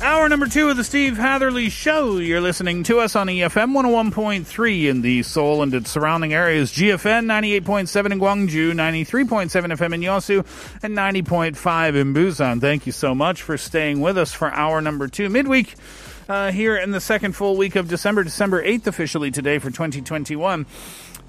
Hour number two of the Steve Hatherley Show. You're listening to us on EFM 101.3 in the Seoul and its surrounding areas, GFN 98.7 in Gwangju, 93.7 FM in Yosu, and 90.5 in Busan. Thank you so much for staying with us for hour number two. Midweek uh, here in the second full week of December, December 8th officially today for 2021.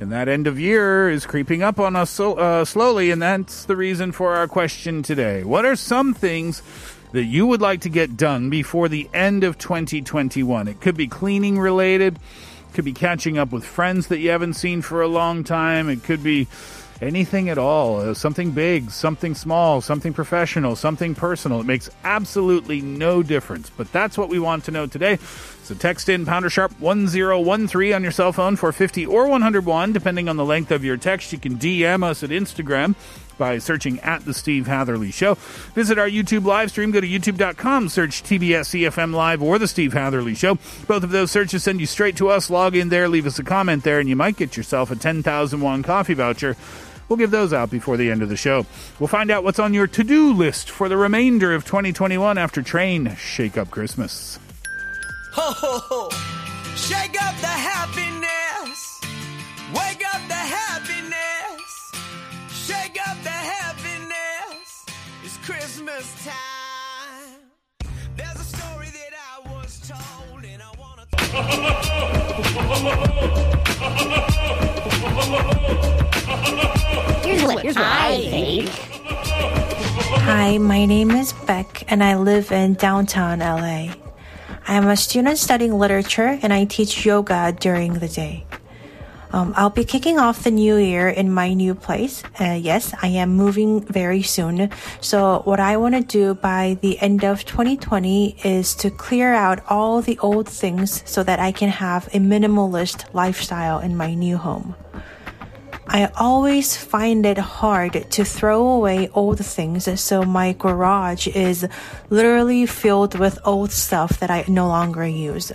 And that end of year is creeping up on us so, uh, slowly, and that's the reason for our question today. What are some things that you would like to get done before the end of 2021? It could be cleaning related, could be catching up with friends that you haven't seen for a long time, it could be anything at all uh, something big, something small, something professional, something personal. It makes absolutely no difference. But that's what we want to know today. So text in pounder sharp 1013 on your cell phone for 50 or 101, depending on the length of your text. You can DM us at Instagram by searching at the Steve Hatherley Show. Visit our YouTube live stream. Go to youtube.com, search TBS EFM Live or the Steve Hatherley Show. Both of those searches send you straight to us. Log in there, leave us a comment there, and you might get yourself a 10,000 won coffee voucher. We'll give those out before the end of the show. We'll find out what's on your to do list for the remainder of 2021 after Train Shake Up Christmas. Ho, ho, ho. Shake up the happiness. Wake up the happiness. Shake up the happiness. It's Christmas time. There's a story that I was told, and I want to. Here's what, here's what I think. Hi, my name is Beck and I live in downtown LA. I'm a student studying literature and I teach yoga during the day. Um, I'll be kicking off the new year in my new place. Uh, yes, I am moving very soon. So what I want to do by the end of 2020 is to clear out all the old things so that I can have a minimalist lifestyle in my new home. I always find it hard to throw away old things, so my garage is literally filled with old stuff that I no longer use.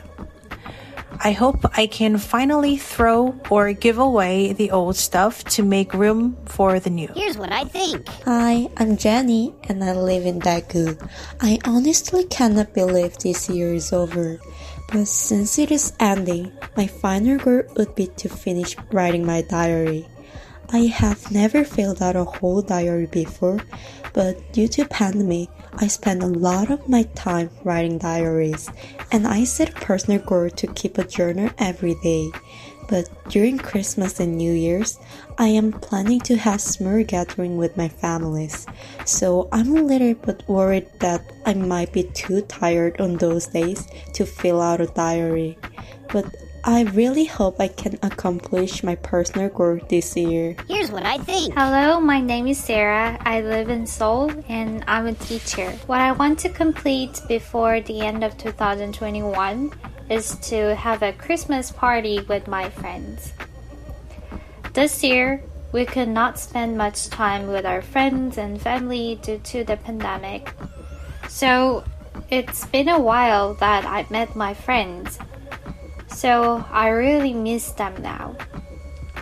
I hope I can finally throw or give away the old stuff to make room for the new. Here's what I think. Hi, I'm Jenny and I live in Daegu. I honestly cannot believe this year is over. But since it is ending, my final goal would be to finish writing my diary. I have never filled out a whole diary before, but due to pandemic, I spend a lot of my time writing diaries, and I set a personal goal to keep a journal every day. But during Christmas and New Year's, I am planning to have small gathering with my families. So I'm a little bit worried that I might be too tired on those days to fill out a diary. But I really hope I can accomplish my personal goal this year. Here's what I think. Hello, my name is Sarah. I live in Seoul and I'm a teacher. What I want to complete before the end of 2021 is to have a Christmas party with my friends. This year, we could not spend much time with our friends and family due to the pandemic. So, it's been a while that I met my friends. So, I really miss them now.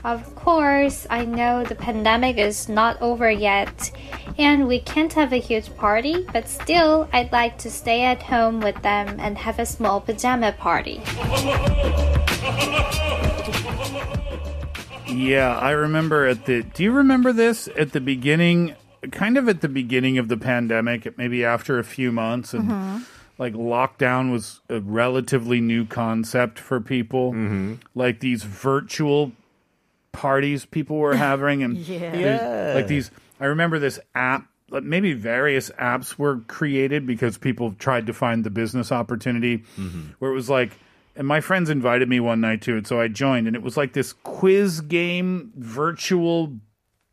Of course, I know the pandemic is not over yet and we can't have a huge party, but still, I'd like to stay at home with them and have a small pajama party. Yeah, I remember at the. Do you remember this at the beginning? Kind of at the beginning of the pandemic, maybe after a few months, and Mhm. Like lockdown was a relatively new concept for people. Mm-hmm. Like these virtual parties people were having, and Yeah. Yeah. like these. I remember this app. like, Maybe various apps were created because people tried to find the business opportunity, mm-hmm. where it was like. And my friends invited me one night to it, so I joined, and it was like this quiz game virtual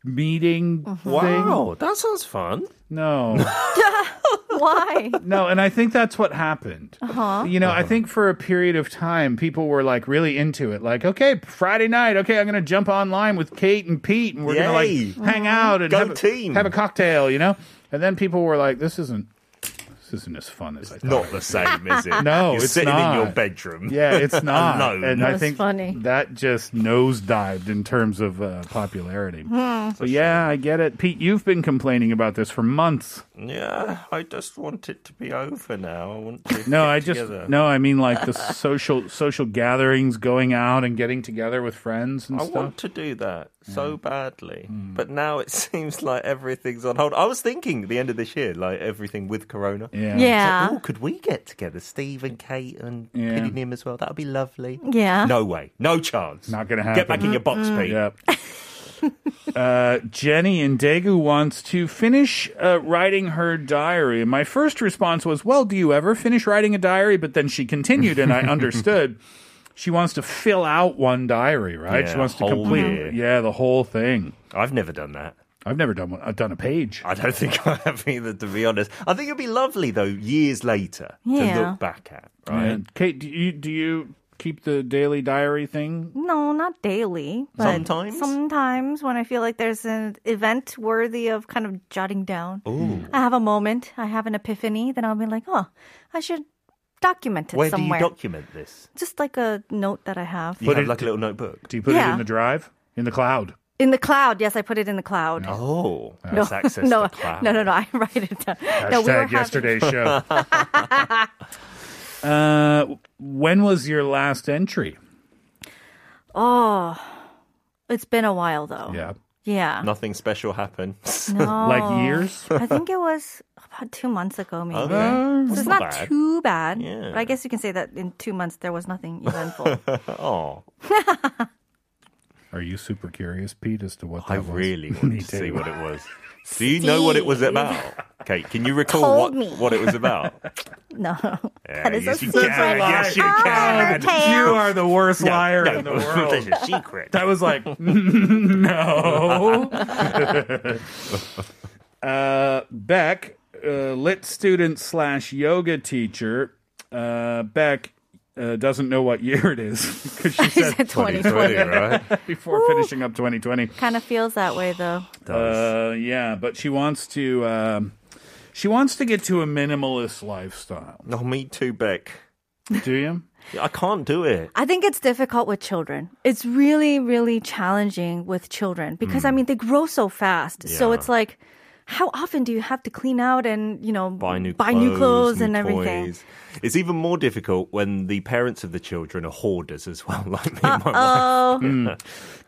meeting thing. Wow, that sounds fun. No. Why? No, and I think that's what happened. Uh-huh. You know, I think for a period of time, people were like really into it. Like, okay, Friday night, okay, I'm going to jump online with Kate and Pete, and we're going to like hang out and Go have, a- have a cocktail, you know? And then people were like, this isn't. This isn't as fun as I thought. Not the same, is it? No, You're it's sitting not. in your bedroom. Yeah, it's not. Alone. And I That's think funny. that just nosedived in terms of uh, popularity. Hmm. So yeah, I get it. Pete, you've been complaining about this for months. Yeah, I just want it to be over now. I want to No, get I just together. no. I mean like the social social gatherings, going out and getting together with friends and I stuff. want to do that so badly, Hmm. but now it seems like everything's on hold. I was thinking the end of this year, like everything with Corona. Yeah. Yeah. oh, could we get together, Steve and Kate and Yeah. Nim as well? That would be lovely. Yeah. No way, no chance. Not gonna happen. Get back in your box, Pete. Yep. uh, Jenny in Daegu wants to finish uh, writing her diary. My first response was, "Well, do you ever finish writing a diary?" But then she continued, and I understood. She wants to fill out one diary, right? she wants to complete, year. yeah, the whole thing. I've never done that. I've never done one. I've done a page. I don't think I have either, to be honest. I think it'd be lovely though, years later, to look back at. Right? And Kate, do you do you keep the daily diary thing? No, not daily. But Sometimes? Sometimes when I feel like there's an event worthy of kind of jotting down. Ooh. I have a moment, I have an epiphany, then I'll be like, oh, I should document it Where somewhere. do you document this? Just like a note that I have. You Put have it- like a little notebook. Do you put it in the drive in the cloud? In the cloud. Yes, I put it in the cloud. Oh, No, that's no, to cloud. no, no, no. I write it down. no, we were having- yesterday's show. uh, when was your last entry? Oh, it's been a while though. Yeah. Yeah. Nothing special happened. No. Like years? I think it was about two months ago, maybe. Okay. So it's not not, bad. too bad. Yeah. But I guess you can say that in two months there was nothing eventful. oh, Are you super curious, Pete, as to what that I was? really Me wanted to see what it was. Do you know what it was about? Kate, can you recall Told what, me. what it was about? no. Yeah, that is yes, a you secret. can. Yes, you Oh, can. the tail. You are the worst No, liar no, in the world. There's a secret. That was like, no. uh, Beck, uh, lit student slash yoga teacher. Uh, Beck uh, doesn't know what year it is because she said said 2020. 2020, right? before finishing up 2020. Kind of feels that way though. Uh, yeah, but she wants to. Um, she wants to get to a minimalist lifestyle. No, me too, Beck. Do you? I can't do it. I think it's difficult with children. It's really, really challenging with children because I mean they grow so fast. So it's like, how often do you have to clean out and you know Buy new buy clothes, new clothes new and everything? toys. It's even more difficult when the parents of the children are hoarders as well, like me and my wife. Oh, Hmm.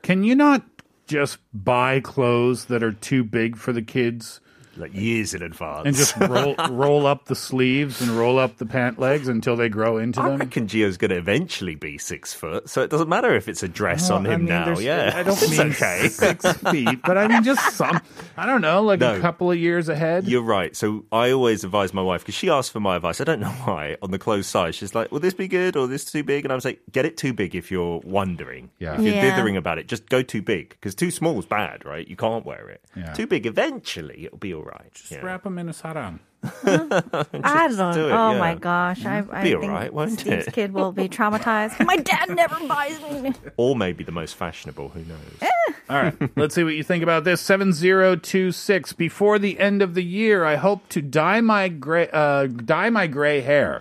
Can you not just buy clothes that are too big for the kids? Like years in advance. and just roll roll up the sleeves and roll up the pant legs until they grow into I them. reckon Gio's going to eventually be six foot, so it doesn't matter if it's a dress on I him mean, now. Yeah, I don't It's mean okay. six feet, but I mean just some. I don't know, like a couple of years ahead. You're right. So I always advise my wife because she asked for my advice. I don't know why on the clothes size. She's like, "Will this be good or this too big?" And I was like, "Get it too big if you're wondering. Yeah. If you're Yeah. dithering about it, just go too big because too small is bad, right? You can't wear it. Yeah. Too big, eventually it'll be all right. Just Yeah. wrap them in a sarong. I don't. do it, oh yeah. my gosh! I, I Be think alright, won't Steve's it? kid will be traumatized. my dad never buys me. Or maybe the most fashionable. Who knows? All right, let's see what you think about this. 7026. Before the end of the year, I hope to dye my gray, uh, dye my gray hair.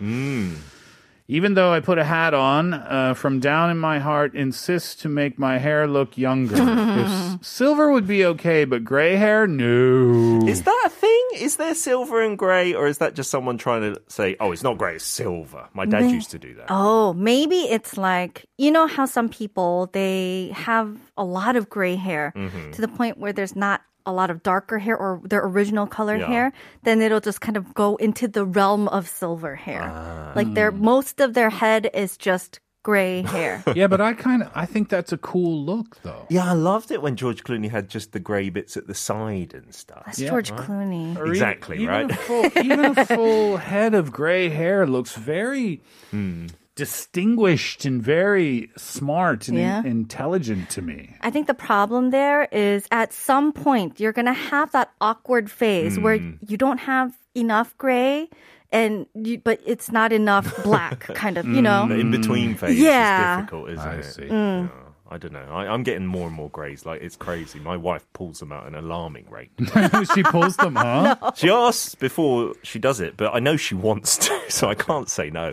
Even though I put a hat on, uh, from down in my heart, insist to make my hair look younger. if silver would be okay, but gray hair, no. Is that a thing? Is there silver and grey, or is that just someone trying to say, "Oh, it's not grey, it's silver"? My dad May- used to do that. Oh, maybe it's like you know how some people they have a lot of gray hair Mm-hmm. to the point where there's not a lot of darker hair or their original color Yeah. hair, then it'll just kind of go into the realm of silver hair. Ah. like their most of their head is just gray hair. yeah, but I kind of I think that's a cool look though. Yeah, I loved it when George Clooney had just the grey bits at the side and stuff. That's George Clooney. Or Exactly, even right? A full, even a full head of gray hair looks very Hmm. Distinguished and very smart and in- intelligent to me. I think the problem there is at some point you're gonna have that awkward phase where Hmm. you don't have enough gray and you, but it's not enough black kind of, you know. The in between phase Yeah. is difficult, isn't I it? see. Mm. Yeah, I don't know. I, I'm getting more and more greys. Like it's crazy. My wife pulls them out at an alarming rate. she pulls them, huh? She asks before she does it, but I know she wants to, so I can't say no.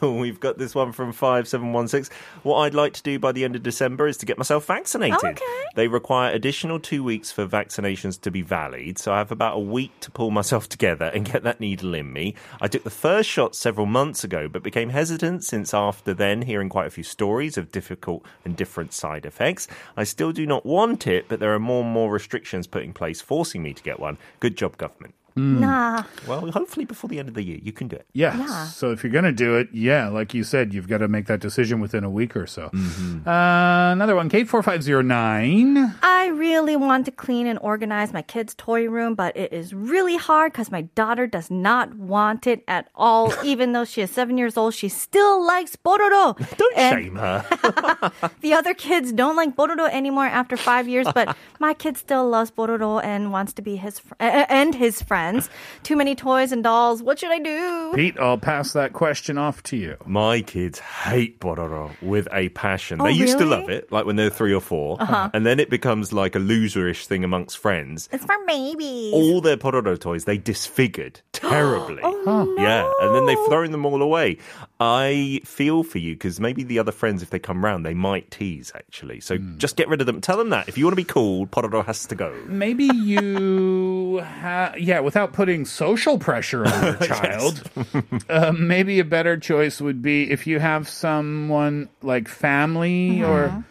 We've got this one from 5716. What I'd like to do by the end of December is to get myself vaccinated. Oh, okay. They require additional two weeks for vaccinations to be valid, so I have about a week to pull myself together and get that needle in me. I took the first shot several months ago, but became hesitant since after then hearing quite a few stories of difficult and different side effects. I still do not want it, but there are more and more restrictions put in place forcing me to get one. Good job, government. Nah. Well, hopefully before the end of the year, you can do it. Yes. Yeah. So if you're going to do it, yeah, like you said, you've got to make that decision within a week or so. Mm-hmm. Uh, another one, Kate four five zero nine. I really want to clean and organize my kids' toy room, but it is really hard because my daughter does not want it at all. Even though she is seven years old, she still likes Pororo. Don't And shame her. The other kids don't like Pororo anymore after five years, but my kid still loves Pororo and wants to be his fr- and his friends. Too many toys and dolls. What should I do? Pete, I'll pass that question off to you. My kids hate Pororo with a passion. Oh, they used to love it, like when they're three or 4 Uh-huh. and then it becomes like a loserish thing amongst friends. It's for babies. All their Pororo toys they disfigured terribly. Oh, no! Yeah, and then they've thrown them all away. I feel for you because maybe the other friends, if they come round, they might tease actually. So Hmm. just get rid of them. Tell them that if you want to be cool, Pororo has to go. Maybe you, ha- yeah, without putting social pressure on your child, uh, maybe a better choice would be if you have someone like family or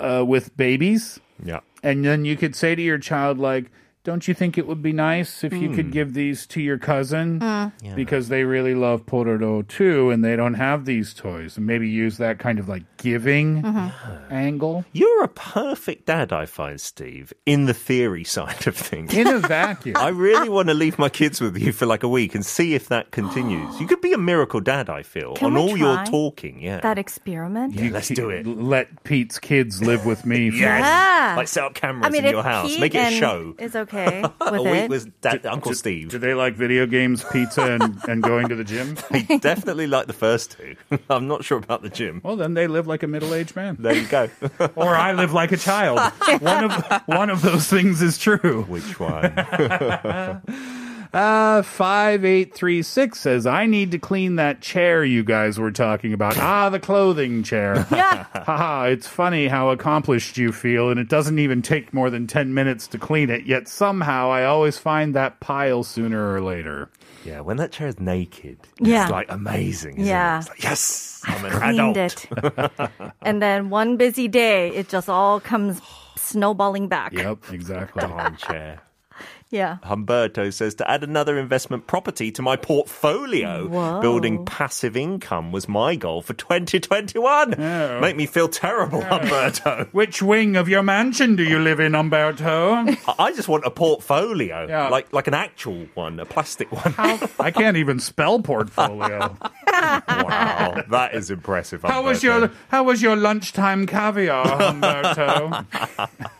uh, with babies, Yeah. and then you could say to your child, like, don't you think it would be nice if you could hmm. give these to your cousin? Mm. Yeah. Because they really love Pororo too, and they don't have these toys. And maybe use that kind of like giving mm-hmm. angle. You're a perfect dad, I find, Steve, in the theory side of things. In a vacuum. I really want to leave my kids with you for like a week and see if that continues. You could be a miracle dad, I feel, Can on we all your try talking. Yeah. That experiment. yeah, let's do it. Let Pete's kids live with me. for- Yeah. Like set up cameras I mean, in if your house. Pete Make it a and show. Is okay a with week it. with dad, Uncle Steve. Do they like video games, pizza, and, and going to the gym? They definitely like the first two. I'm not sure about the gym. Well, then they live like a middle-aged man. There you go. Or I live like a child. One of one of those things is true. Which one? Uh, 5836 says, I need to clean that chair you guys were talking about. Ah, the clothing chair. Yeah. Haha, it's funny how accomplished you feel, and it doesn't even take more than 10 minutes to clean it, yet somehow I always find that pile sooner or later. yeah, when that chair is naked, Yeah. it's like amazing. Isn't Yeah. It? It's like, yes, I'm an Cleaned adult. it. and then one busy day, it just all comes snowballing back. Yep, exactly. Darn chair. Yeah. Humberto says to add another investment property to my portfolio. Whoa. Building passive income was my goal for 2021. Oh. Make me feel terrible, Humberto. Which wing of your mansion do you live in, Humberto? I- I just want a portfolio, Yeah. like like an actual one, a plastic one. I can't even spell portfolio. wow, that is impressive. How was your How was your lunchtime caviar, Umberto?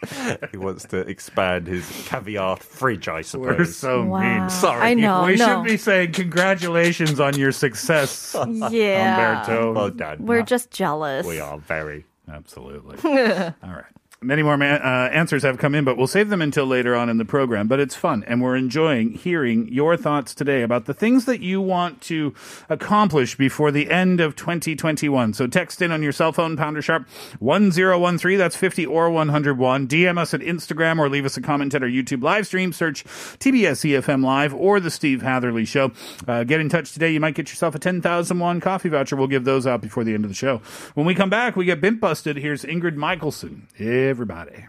He wants to expand his caviar fridge, I suppose. We're so Wow. mean. Sorry. I know. we no. should be saying congratulations on your success, yeah. Umberto. Well done. We're just jealous. we are very. Absolutely. All right. Many more uh, answers have come in, but we'll save them until later on in the program. But it's fun, and we're enjoying hearing your thoughts today about the things that you want to accomplish before the end of 2021. So text in on your cell phone, pounder sharp 1013, that's 50 or 101. DM us at Instagram or leave us a comment at our YouTube live stream. Search TBS EFM Live or The Steve Hatherley Show. Uh, get in touch today. You might get yourself a 10,000 won coffee voucher. We'll give those out before the end of the show. When we come back, we get Bimp Busted. Here's Ingrid Michaelson. Everybody.